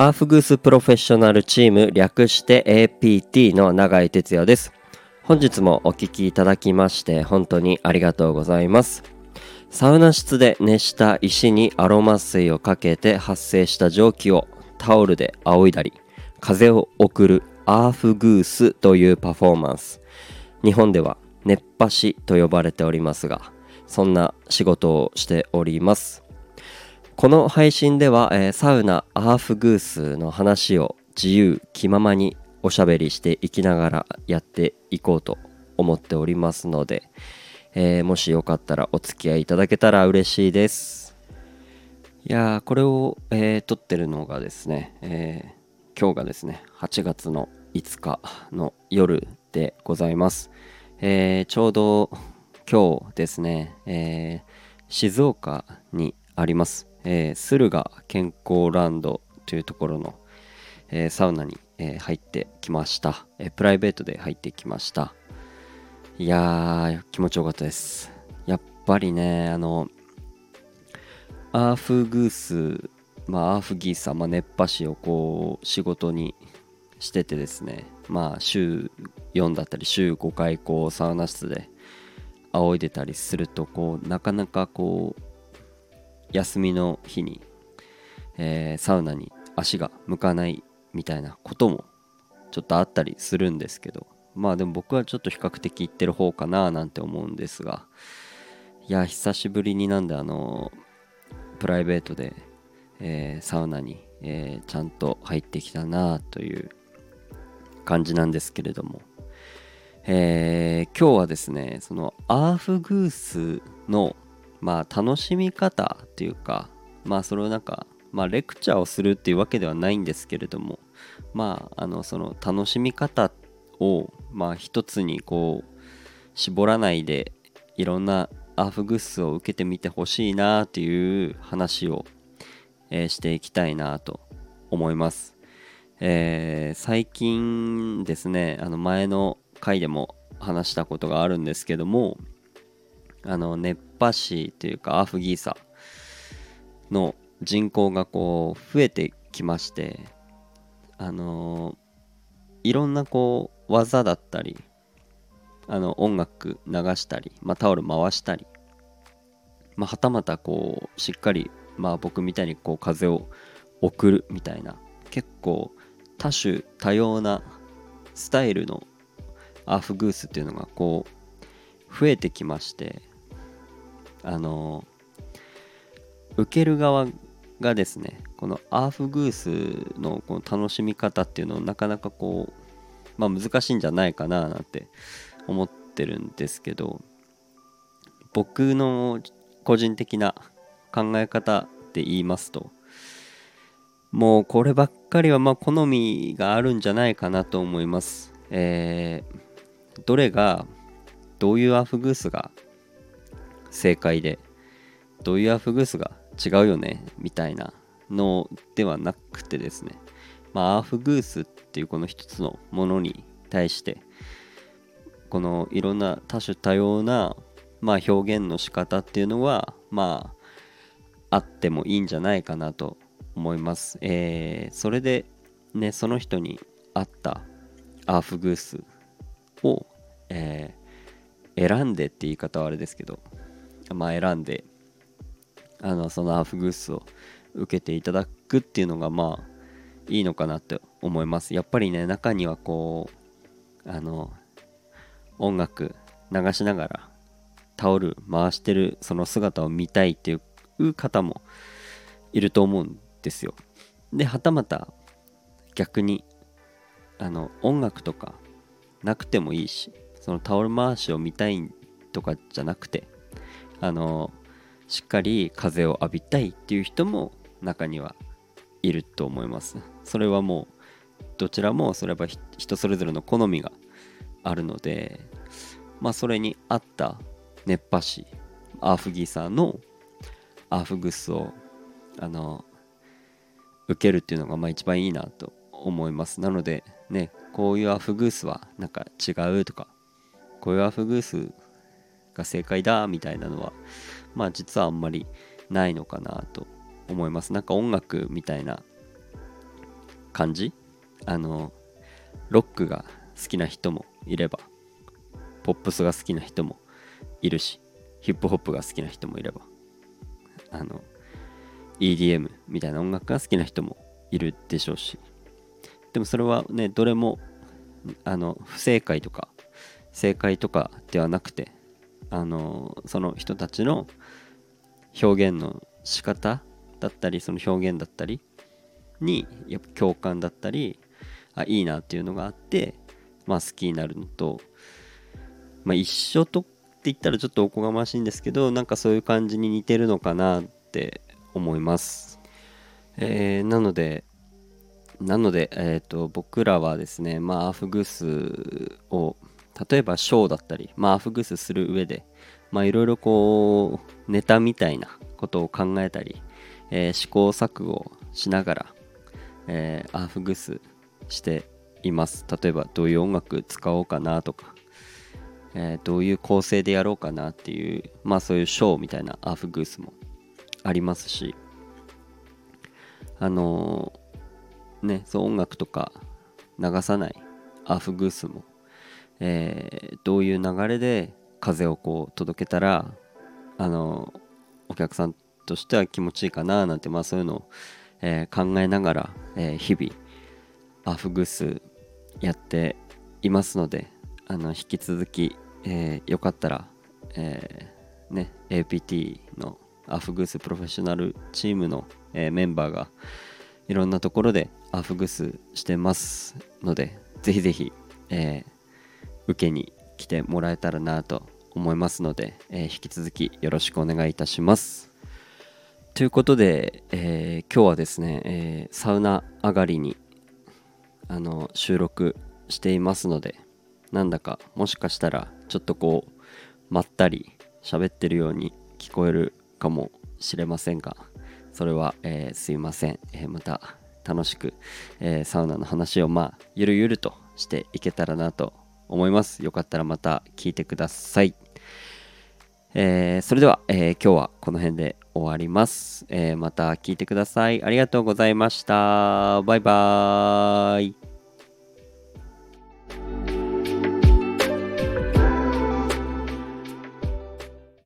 アーフグースプロフェッショナルチーム略して APT の永井哲也です。本日もお聞きいただきまして本当にありがとうございます。サウナ室で熱した石にアロマ水をかけて発生した蒸気をタオルで仰いだり風を送るアーフグースというパフォーマンス。日本では熱波師と呼ばれておりますがそんな仕事をしております。この配信では、えー、サウナアーフグースの話を自由気ままにおしゃべりしていきながらやっていこうと思っておりますので、えー、もしよかったらお付き合いいただけたら嬉しいです。いやーこれを、えー、撮ってるのがですね、えー、今日がですね8月の5日の夜でございます、えー、ちょうど今日ですね、え静岡にあります、え駿河健康ランドというところの、えサウナに、え入ってきました、えプライベートで入ってきましたいやー、気持ちよかったです。やっぱりね、あの、アーフグース、まあ、アーフギーサー、まあ、熱波師をこう、仕事にしててですね、まあ、週4だったり、週5回、こう、サウナ室で仰いでたりすると、こう、なかなかこう、休みの日に、えー、サウナに足が向かないみたいなこともちょっとあったりするんですけど、まあでも僕はちょっと比較的行ってる方かななんて思うんですがいや久しぶりになんであのプライベートで、えー、サウナに、えー、ちゃんと入ってきたなという感じなんですけれども、えー、今日はですねそのアーフグースのまあ楽しみ方っていうかまあそれをなんかまあレクチャーをするっていうわけではないんですけれどもまああのその楽しみ方をまあ一つにこう絞らないでいろんなアーフグッスを受けてみてほしいなっていう話を、えー、していきたいなと思います、えー、最近ですねあの前の回でも話したことがあるんですけどもあの熱波師というかアーフギーサの人口がこう増えてきましてあのいろんなこう技だったりあの音楽流したり、まあ、タオル回したり、まあ、はたまたこうしっかり、まあ、僕みたいにこう風を送るみたいな結構多種多様なスタイルのアーフグースっていうのがこう増えてきましてあの受ける側がですねこのアーフグースのこの楽しみ方っていうのをなかなかこうまあ難しいんじゃないかななんて思ってるんですけど僕の個人的な考え方で言いますともうこればっかりはまあ好みがあるんじゃないかなと思います。えー、どれがどういうアフグースが正解でどういうアフグースが違うよね？みたいなのではなくてですねまあアーフグースっていうこの一つのものに対してこのいろんな多種多様なまあ表現の仕方っていうのはまああってもいいんじゃないかなと思います。えー、それでねその人に合ったアーフグースを、えー、選んでって言い方はあれですけどまあ選んであのそのアフグースを受けていただくっていうのがまあいいのかなって思います。やっぱりね中にはこうあの音楽流しながらタオル回してるその姿を見たいっていう方もいると思うんですよ。ではたまた逆にあの音楽とかなくてもいいしそのタオル回しを見たいとかじゃなくてあのしっかり風を浴びたいっていう人も中にはいると思います。それはもうどちらもそれは人それぞれの好みがあるのでまあそれに合った熱波師アーフギーサーのアーフグスをあの受けるっていうのがまあ一番いいなと思います。なのでねこういうアフグースはなんか違うとかこういうアフグースが正解だみたいなのはまあ実はあんまりないのかなと思います。なんか音楽みたいな感じ？あのロックが好きな人もいればポップスが好きな人もいるしヒップホップが好きな人もいればあの EDM みたいな音楽が好きな人もいるでしょうしでもそれはねどれもあの不正解とか正解とかではなくてあのその人たちの表現の仕方だったりその表現だったりにやっぱ共感だったりあいいなっていうのがあってまあ好きになるのとまあ一緒とって言ったらちょっとおこがましいんですけどなんかそういう感じに似てるのかなって思います、えー、なのでなので、えーと、僕らはですね、まあ、アフグースを例えばショーだったり、まあ、アフグスする上でいろいろこうネタみたいなことを考えたり、えー、試行錯誤しながら、えー、アフグスしています。例えばどういう音楽使おうかなとか、えー、どういう構成でやろうかなっていうまあそういうショーみたいなアフグースもありますしあのー、ねそう音楽とか流さないアフグースも、えー、どういう流れで風をこう届けたらあの、お客さんとしては気持ちいいかななんてまあそういうのを、えー、考えながら、えー、日々アフグースやっていますのであの引き続き、えー、よかったら、えー、ね APT のアフグースプロフェッショナルチームの、えー、メンバーがいろんなところでアフグースしてますのでぜひぜひ、えー、受けに来てもらえたらなと思いますので、えー、引き続きよろしくお願いいたします。ということで、えー、今日はですね、えー、サウナ上がりにあの収録していますのでなんだかもしかしたらちょっとこうまったり喋ってるように聞こえるかもしれませんがそれは、えー、すいません、えー、また楽しく、えー、サウナの話をまあゆるゆるとしていけたらなと思います。よかったらまた聞いてください、えそれでは、え今日はこの辺で終わります、えまた聞いてください。ありがとうございました。バイバーイ。